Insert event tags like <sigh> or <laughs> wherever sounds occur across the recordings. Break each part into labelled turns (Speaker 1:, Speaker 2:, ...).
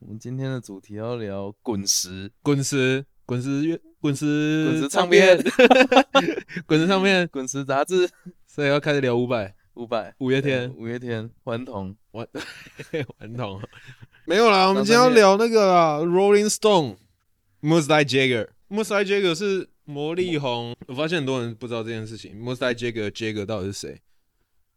Speaker 1: 我们今天的主题要聊滚石，
Speaker 2: 滚石，滚石乐，滚石，
Speaker 1: 滚石唱片，
Speaker 2: 滚石唱片，<laughs>
Speaker 1: 滚石杂志，
Speaker 2: 所以要开始聊五百、
Speaker 1: 五百，
Speaker 2: 五月天、
Speaker 1: 五月天，顽童，
Speaker 2: 顽 <laughs> 顽童。<laughs> 没有啦，我们今天要聊那个啦，Rolling Stone，Mustang Jagger，Mustang Jagger 是魔力红。我发现很多人不知道这件事情，Mustang Jagger，Jagger 到底是谁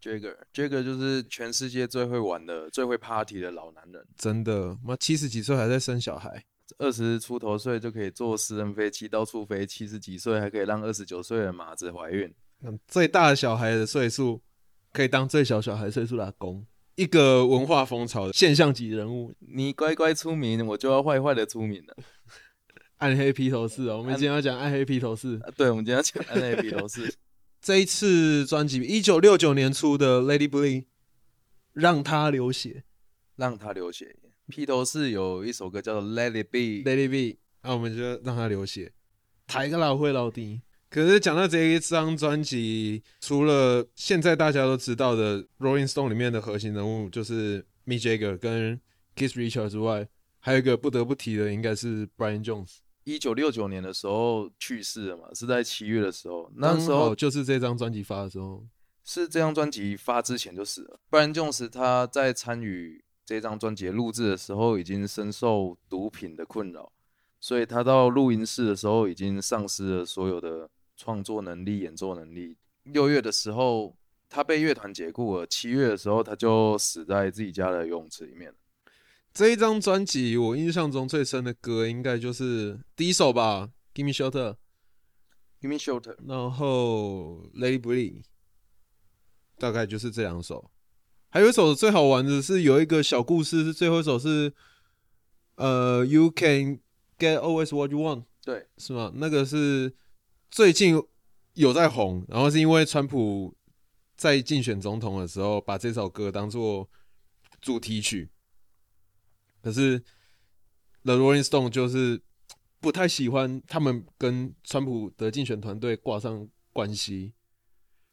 Speaker 1: ？Jagger，Jagger 就是全世界最会玩的、最会 party 的老男人。
Speaker 2: 真的，妈七十几岁还在生小孩，
Speaker 1: 二十出头岁就可以坐私人飞机到处飞，七十几岁还可以让二十九岁的马子怀孕。
Speaker 2: 最大的小孩的岁数可以当最小小孩岁数的公，一个文化风潮的现象级人物。
Speaker 1: 你乖乖出名，我就要坏坏的出名了。
Speaker 2: 暗黑披头士哦，我们今天要讲暗黑披头士。
Speaker 1: 对，我们今天要讲暗黑披头士。<laughs>
Speaker 2: 这一次专辑，一九六九年出的《Lady Bleed》，让他流血，
Speaker 1: 让他流血。披头士有一首歌叫做《Let It Be》
Speaker 2: ，Let It Be，那我们就让他流血，抬个老会老弟。可是讲到这一张专辑，除了现在大家都知道的《Rolling Stone》里面的核心人物就是 Mick Jagger 跟 Keith Richards 之外，还有一个不得不提的，应该是 Brian Jones。
Speaker 1: 一九六九年的时候去世了嘛，是在七月的时候。那时候
Speaker 2: 就是这张专辑发的时候，
Speaker 1: 是这张专辑发之前就死了。不然就是他在参与这张专辑录制的时候，已经深受毒品的困扰，所以他到录音室的时候已经丧失了所有的创作能力、演奏能力。六月的时候，他被乐团解雇了。七月的时候，他就死在自己家的游泳池里面。
Speaker 2: 这一张专辑，我印象中最深的歌应该就是第一首吧，《Give Me Shelter》
Speaker 1: ，Give Me Shelter，
Speaker 2: 然后《Lady Bleed》，大概就是这两首。还有一首最好玩的是有一个小故事，是最后一首是呃，You Can Get Always What You Want，
Speaker 1: 对，
Speaker 2: 是吗？那个是最近有在红，然后是因为川普在竞选总统的时候把这首歌当做主题曲。可是，The Rolling Stone 就是不太喜欢他们跟川普的竞选团队挂上关系。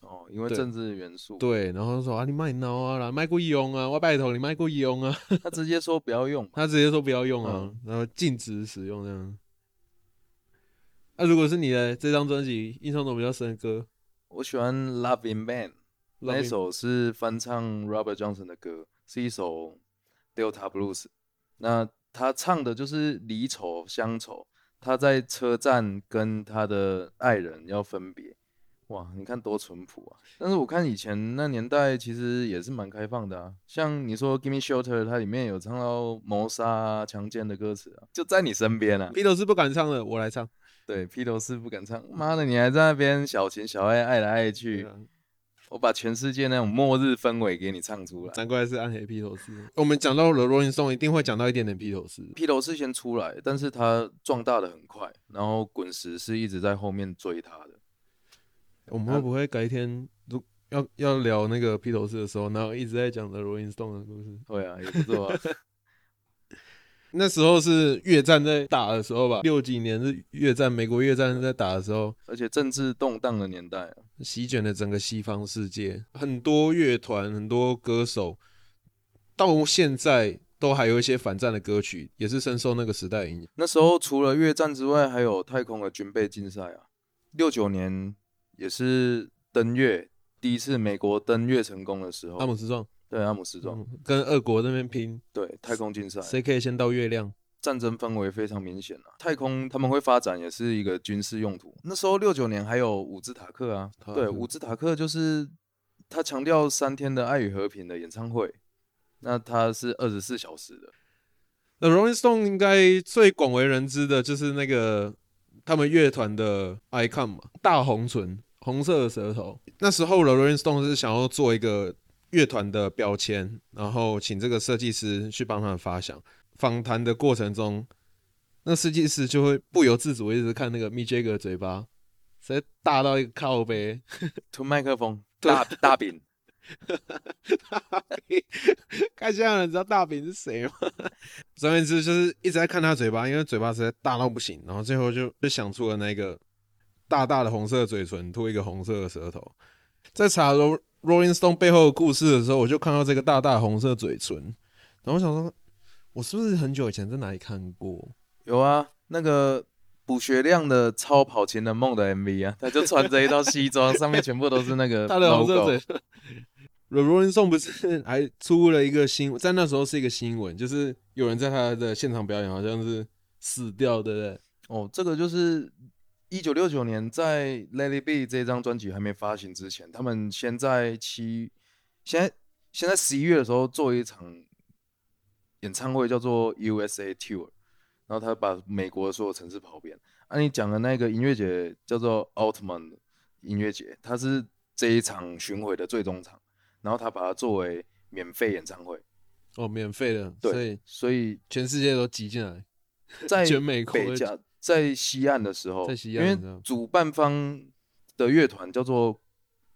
Speaker 1: 哦，因为政治元素。
Speaker 2: 对，然后说啊，你卖孬啊啦，卖过用啊，我拜托你卖过用啊。
Speaker 1: 他直接说不要用，
Speaker 2: 他直接说不要用啊，然后禁止使用这样。那如果是你的这张专辑印象中比较深的歌，
Speaker 1: 我喜欢《Love in Band》，那一首是翻唱 Robert Johnson 的歌，是一首 Delta Blues。那他唱的就是离愁乡愁，他在车站跟他的爱人要分别，哇，你看多淳朴啊！但是我看以前那年代其实也是蛮开放的啊，像你说《Give Me Shelter》，它里面有唱到谋杀、强奸的歌词啊，就在你身边啊。
Speaker 2: 披头士不敢唱了，我来唱。
Speaker 1: 对，披头士不敢唱，妈的，你还在那边小情小爱，爱来爱去。我把全世界那种末日氛围给你唱出来，
Speaker 2: 难怪是暗黑披头士。我们讲到了 Rolling Stone，一定会讲到一点点披头士。
Speaker 1: 披头士先出来，但是他壮大的很快，然后滚石是一直在后面追他的。
Speaker 2: 我们会不会改天如要要聊那个披头士的时候，然后一直在讲的 Rolling Stone 的故事？
Speaker 1: 会啊，也不错啊。<laughs>
Speaker 2: 那时候是越战在打的时候吧，六几年是越战，美国越战在打的时候，
Speaker 1: 而且政治动荡的年代，
Speaker 2: 席卷了整个西方世界，很多乐团、很多歌手，到现在都还有一些反战的歌曲，也是深受那个时代影响。
Speaker 1: 那时候除了越战之外，还有太空的军备竞赛啊，六九年也是登月，第一次美国登月成功的时候，
Speaker 2: 阿姆斯壮。
Speaker 1: 对阿姆斯壮
Speaker 2: 跟俄国那边拼，
Speaker 1: 对太空竞赛，
Speaker 2: 谁可以先到月亮？
Speaker 1: 战争氛围非常明显啊。太空他们会发展也是一个军事用途。那时候六九年还有伍兹塔克啊，对，伍兹塔克就是他强调三天的爱与和平的演唱会，那他是二十四小时的。
Speaker 2: 那 Rolling Stone 应该最广为人知的就是那个他们乐团的 icon 嘛，大红唇，红色的舌头。那时候的 Rolling Stone 是想要做一个。乐团的标签，然后请这个设计师去帮他们发想。访谈的过程中，那设计师就会不由自主一直看那个 Mick Jagger 嘴巴，实在大到一个靠背，<laughs>
Speaker 1: 吐麦克风，<laughs> 大 <laughs> 大饼，
Speaker 2: 看现在人知道大饼是谁吗？总而言之，就是一直在看他嘴巴，因为嘴巴实在大到不行，然后最后就就想出了那个大大的红色嘴唇，吐一个红色的舌头，在茶楼。Rolling Stone 背后的故事的时候，我就看到这个大大红色嘴唇，然后我想说，我是不是很久以前在哪里看过？
Speaker 1: 有啊，那个卜学亮的《超跑情人梦》的 MV 啊，他就穿着一套西装，上面全部都是那个 <laughs>
Speaker 2: 他的红色
Speaker 1: logo
Speaker 2: 嘴。The Rolling Stone 不是还出了一个新，在那时候是一个新闻，就是有人在他的现场表演好像是死掉，对不对？
Speaker 1: 哦，这个就是一九六九年在《Let It Be》这张专辑还没发行之前，他们先在七，现在现在十一月的时候做一场演唱会，叫做 USA Tour，然后他把美国的所有城市跑遍。按、你讲的那个音乐节叫做 Altman 音乐节，它是这一场巡回的最终场，然后他把它作为免费演唱会，
Speaker 2: 哦，免费的，所
Speaker 1: 对
Speaker 2: 以，
Speaker 1: 所以
Speaker 2: 全世界都挤进来。
Speaker 1: 在
Speaker 2: 全美国
Speaker 1: 在西岸的时候，
Speaker 2: 在西
Speaker 1: 因为主办方的乐团叫做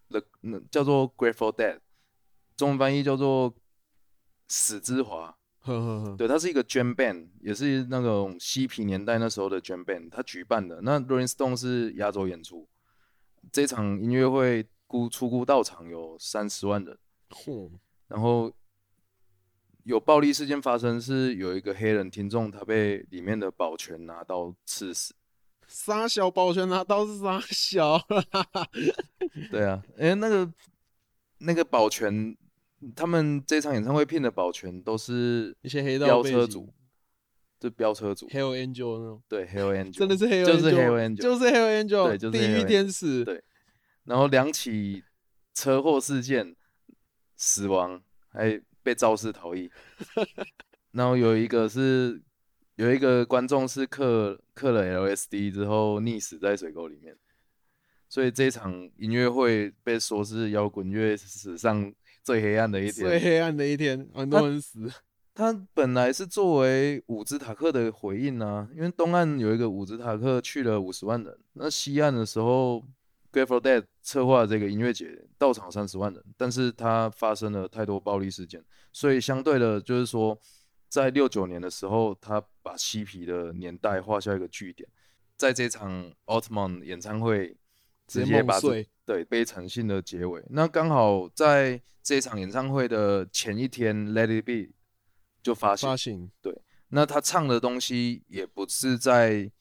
Speaker 1: The 嗯叫做 Grateful Dead，中文翻译叫做死之华。
Speaker 2: 呵呵呵，
Speaker 1: 对，它是一个 jam band，也是那种嬉皮年代那时候的 jam band，它举办的。那 Rolling Stone 是压轴演出，这场音乐会估出估到场有三十万人。
Speaker 2: 嚯，
Speaker 1: 然后有暴力事件发生，是有一个黑人听众他被里面的保全拿刀刺死。
Speaker 2: 杀小保全拿刀是杀小，<laughs>
Speaker 1: 对啊，因为那个那个保全，他们这场演唱会聘的保全都是
Speaker 2: 一些黑道
Speaker 1: 飙车族，就飙车族
Speaker 2: ，，Hell Angel 那种，
Speaker 1: 对 Hell Angel，<laughs>
Speaker 2: 真的是 Hell
Speaker 1: 就是 Angel，Hell Angel
Speaker 2: 就是 Hell Angel，
Speaker 1: 对就是
Speaker 2: 地狱天使，
Speaker 1: 对然后两起车祸事件死亡，还被肇事逃逸。然后有一个是有一个观众是嗑嗑了 LSD 之后溺死在水沟里面，所以这场音乐会被说是摇滚乐史上最黑暗的一天。
Speaker 2: 最黑暗的一天，很多人死。
Speaker 1: 它本来是作为伍兹塔克的回应啊，因为东岸有一个伍兹塔克去了五十万人，那西岸的时候 g r a t e for Dead 策划这个音乐节到场三十万人，但是它发生了太多暴力事件，所以相对的，就是说在六九年的时候，他把嬉皮的年代画下一个句点，在这场 Altman 演唱会直
Speaker 2: 直接
Speaker 1: 接把对悲惨性的结尾。那刚好在这场演唱会的前一天，Let It Be 就发行
Speaker 2: 发。行
Speaker 1: 那他唱的东西也不是在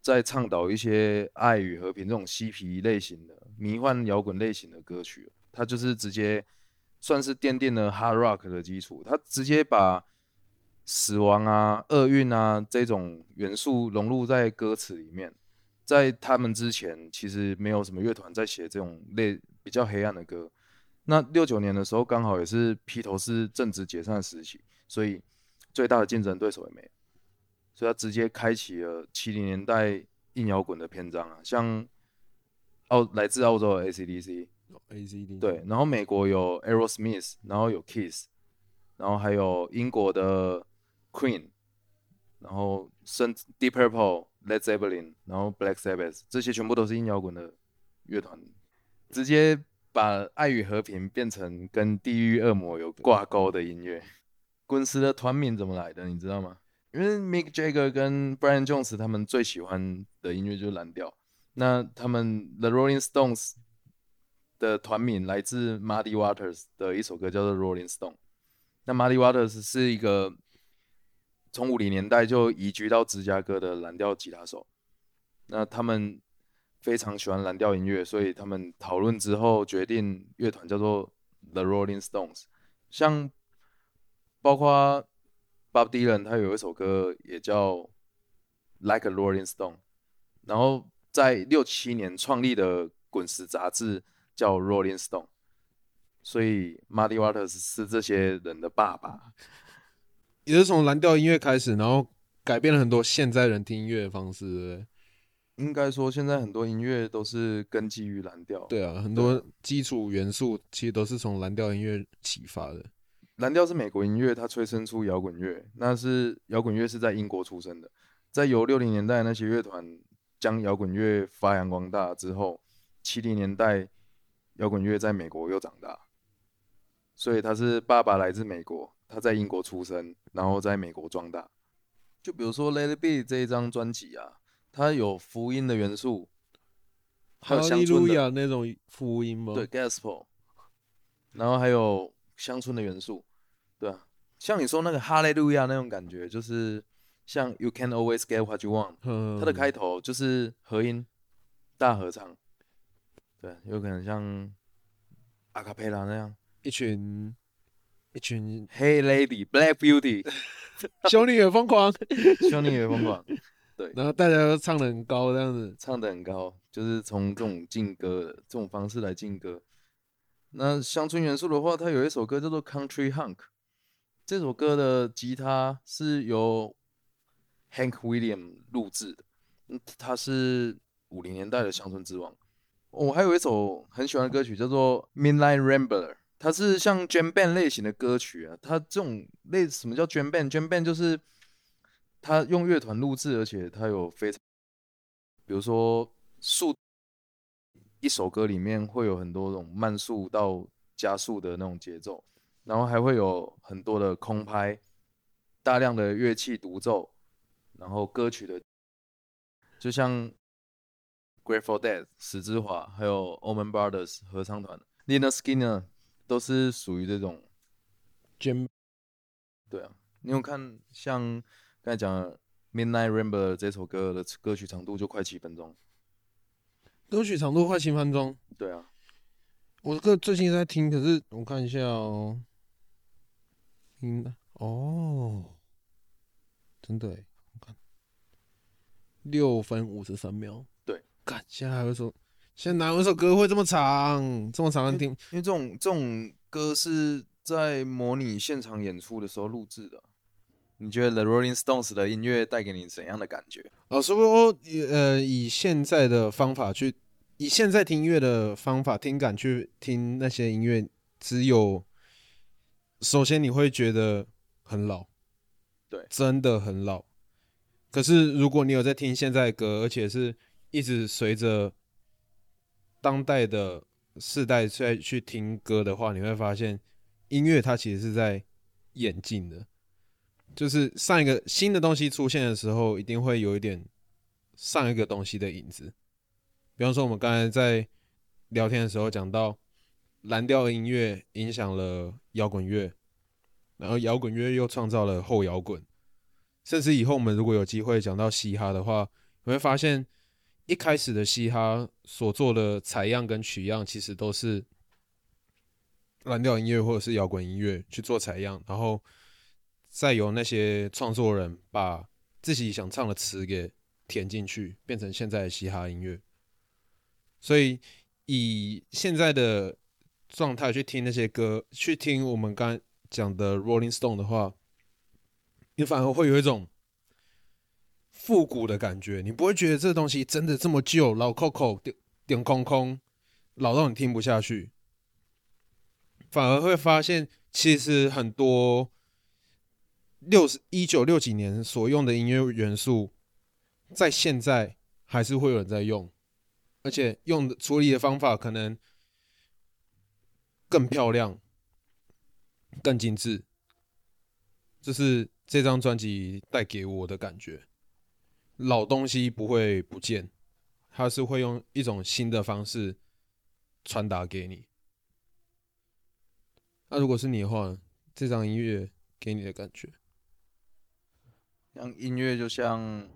Speaker 1: 在倡导一些爱与和平这种嬉皮类型的迷幻摇滚类型的歌曲，他就是直接算是奠定了 hard rock 的基础，他直接把死亡啊、厄运啊这种元素融入在歌词里面。在他们之前，其实没有什么乐团在写这种类比较黑暗的歌。那六九年的时候，刚好也是披头士正值解散时期，所以最大的竞争对手也没有，所以他直接开启了七零年代硬摇滚的篇章啊，像澳来自澳洲的
Speaker 2: AC/DC，ACD，
Speaker 1: 对，然后美国有 Aerosmith，然后有 Kiss，然后还有英国的 Queen，然后甚 Deep Purple、Led Zeppelin，然后 Black Sabbath，这些全部都是硬摇滚的乐团，直接把爱与和平变成跟地狱恶魔有挂钩的音乐。滚石的团名怎么来的，你知道吗？因为 Mick Jagger 跟 Brian Jones 他们最喜欢的音乐就是蓝调，那他们 The Rolling Stones 的团名来自 Muddy Waters 的一首歌叫做 Rolling Stone。那 Muddy Waters 是一个从五零年代就移居到芝加哥的蓝调吉他手。那他们非常喜欢蓝调音乐，所以他们讨论之后决定乐团叫做 The Rolling Stones。像包括 Bob Dylan，他有一首歌也叫 Like a Rolling Stone。然后在六七年创立的滚石杂志叫 Rolling Stone，所以 Muddy Waters 是这些人的爸爸。
Speaker 2: 也是从蓝调音乐开始，然后改变了很多现在人听音乐的方式，对不对？
Speaker 1: 应该说，现在很多音乐都是根基于蓝调。，
Speaker 2: 对啊，很多基础元素其实都是从蓝调音乐启发的。
Speaker 1: 蓝调是美国音乐，它催生出摇滚乐。那是摇滚乐是在英国出生的，在由六零年代那些乐团将摇滚乐发扬光大之后，七零年代摇滚乐在美国又长大。所以他是爸爸来自美国，他在英国出生，然后在美国壮大。就比如说《Let It Be》这一张专辑啊，它有福音的元素，还有乡村的，
Speaker 2: 亚那种福音吗？
Speaker 1: 对，gospel，然后还有乡村的元素，像你说那个哈利路亚那种感觉，就是像 You Can Always Get What You Want，
Speaker 2: 嗯，
Speaker 1: 它的开头就是和音大合唱，对，有可能像阿卡贝拉那样。
Speaker 2: 一群一群
Speaker 1: ，Hey Lady Black Beauty，<laughs>
Speaker 2: 兄弟也疯狂，<laughs>
Speaker 1: 兄弟也疯狂，<laughs> 对。
Speaker 2: 然后大家都唱的很高这样子。
Speaker 1: 唱的很高，就是从这种劲歌的这种方式来劲歌。那乡村元素的话，它有一首歌叫做《Country Hunk》，这首歌的吉他是由 Hank Williams 录制的，嗯，他是五零年代的乡村之王。我、还有一首很喜欢的歌曲叫做《Midnight Rambler》，它是像 Jam Band 类型的歌曲啊。它这种类什么叫 Jam Band？Jam Band 就是它用乐团录制，而且它有非常，比如说速一首歌里面会有很多种慢速到加速的那种节奏，然后还会有很多的空拍，大量的乐器独奏，然后歌曲的，就像 Grateful Dead、史之华还有 Allman Brothers 合唱团 l i n a Skinner 都是属于这种。对啊，你有看像刚才讲的《Midnight Rambler》这首歌的歌曲长度就快七分钟。
Speaker 2: 歌曲长度快七分钟，
Speaker 1: 对啊，
Speaker 2: 我这个最近在听，可是我看一下哦，嗯，哦，真的耶，我看六分五十三秒，
Speaker 1: 对，
Speaker 2: 看现在还有一首，现在哪有一首歌会这么长，这么长的听？
Speaker 1: 因为这种这种歌是在模拟现场演出的时候录制的。你觉得 The Rolling Stones 的音乐带给你怎样的感觉？
Speaker 2: 老师说，呃，以现在的方法去，以现在听音乐的方法听感去听那些音乐，只有首先你会觉得很老，
Speaker 1: 对
Speaker 2: 真的很老。可是如果你有在听现在的歌，而且是一直随着当代的世代在去听歌的话，你会发现音乐它其实是在演进的。就是上一个新的东西出现的时候，一定会有一点上一个东西的影子。比方说，我们刚才在聊天的时候讲到，蓝调音乐影响了摇滚乐，然后摇滚乐又创造了后摇滚，甚至以后我们如果有机会讲到嘻哈的话，你会发现一开始的嘻哈所做的采样跟取样，其实都是蓝调音乐或者是摇滚音乐去做采样，然后。再由那些创作人把自己想唱的词给填进去，变成现在的嘻哈音乐。所以以现在的状态去听那些歌，去听我们刚讲的 Rolling Stone 的话，你反而会有一种复古的感觉。你不会觉得这东西真的这么旧，老 Coco 点点空空，老到你听不下去。反而会发现，其实很多。六十一九六几年所用的音乐元素，在现在还是会有人在用，而且用的处理的方法可能更漂亮、更精致。这是这张专辑带给我的感觉。老东西不会不见，它是会用一种新的方式传达给你。那如果是你的话，这张音乐给你的感觉？
Speaker 1: 像音乐就像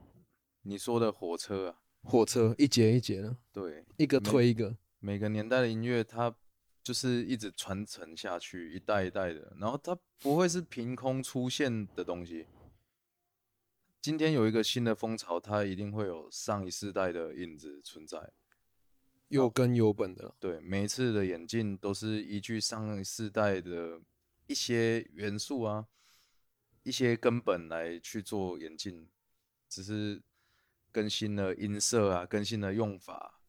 Speaker 1: 你说的火车啊，
Speaker 2: 火车一节一节的，
Speaker 1: 对，
Speaker 2: 一个推一个。
Speaker 1: 每个年代的音乐它就是一直传承下去，一代一代的，然后它不会是凭空出现的东西。今天有一个新的风潮，它一定会有上一世代的影子存在，
Speaker 2: 有根有本的。
Speaker 1: 对，每一次的演进都是依据上一世代的一些元素啊。一些根本来去做演进，只是更新了音色啊，更新了用法，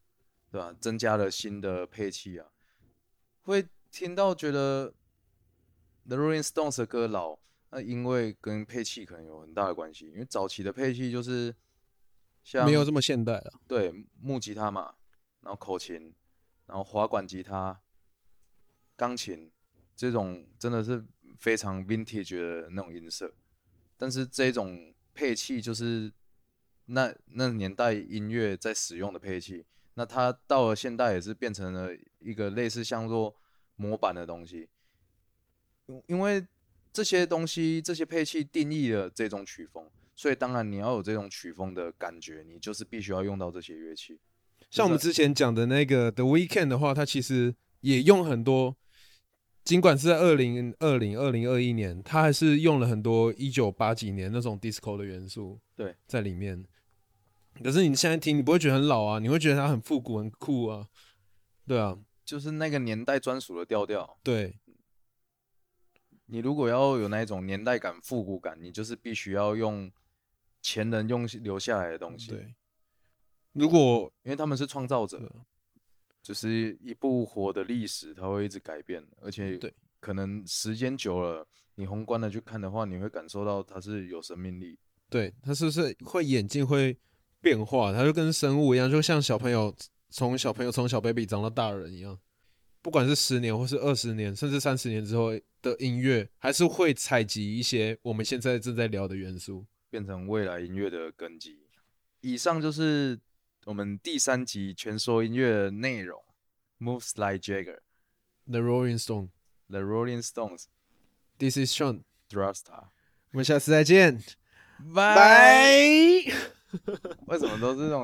Speaker 1: 对吧？增加了新的配器啊，会听到觉得 The Rolling Stones 的歌老，那因为跟配器可能有很大的关系，因为早期的配器就是像
Speaker 2: 没有这么现代了，
Speaker 1: 对，木吉他嘛，然后口琴，然后滑管吉他、钢琴这种真的是。非常 vintage 的那种音色，但是这种配器就是那那年代音乐在使用的配器，那它到了现代也是变成了一个类似像做模板的东西。因因为这些东西，这些配器定义了这种曲风，所以当然你要有这种曲风的感觉，你就是必须要用到这些乐器。
Speaker 2: 像我们之前讲的那个 The Weekend 的话，它其实也用很多，尽管是在二零二零、二零二一年，它还是用了很多一九八几年那种 disco 的元素，
Speaker 1: 对，
Speaker 2: 在里面。可是你现在听，你不会觉得很老啊，你会觉得它很复古、很酷啊，对啊，
Speaker 1: 就是那个年代专属的调调。
Speaker 2: 对。
Speaker 1: 你如果要有那一种年代感、复古感，你就是必须要用前人用留下来的东西。
Speaker 2: 对，如果
Speaker 1: 因为他们是创造者，就是一部活的历史，它会一直改变，而且
Speaker 2: 对，
Speaker 1: 可能时间久了，你宏观的去看的话，你会感受到它是有生命力。
Speaker 2: 对，它是不是会演进会变化？它就跟生物一样，就像小朋友从小朋友从小 baby 长到大人一样。不管是十年或是二十年，甚至三十年之后的音乐，还是会采集一些我们现在正在聊的元素，
Speaker 1: 变成未来音乐的根基。以上就是我们第三集全说音乐的内容。Moves like Jagger，The
Speaker 2: Rolling Stone，The
Speaker 1: Rolling Stones，This
Speaker 2: is
Speaker 1: Sean，Drasta。
Speaker 2: 我们下次再见，
Speaker 1: 拜。为什么都是这种？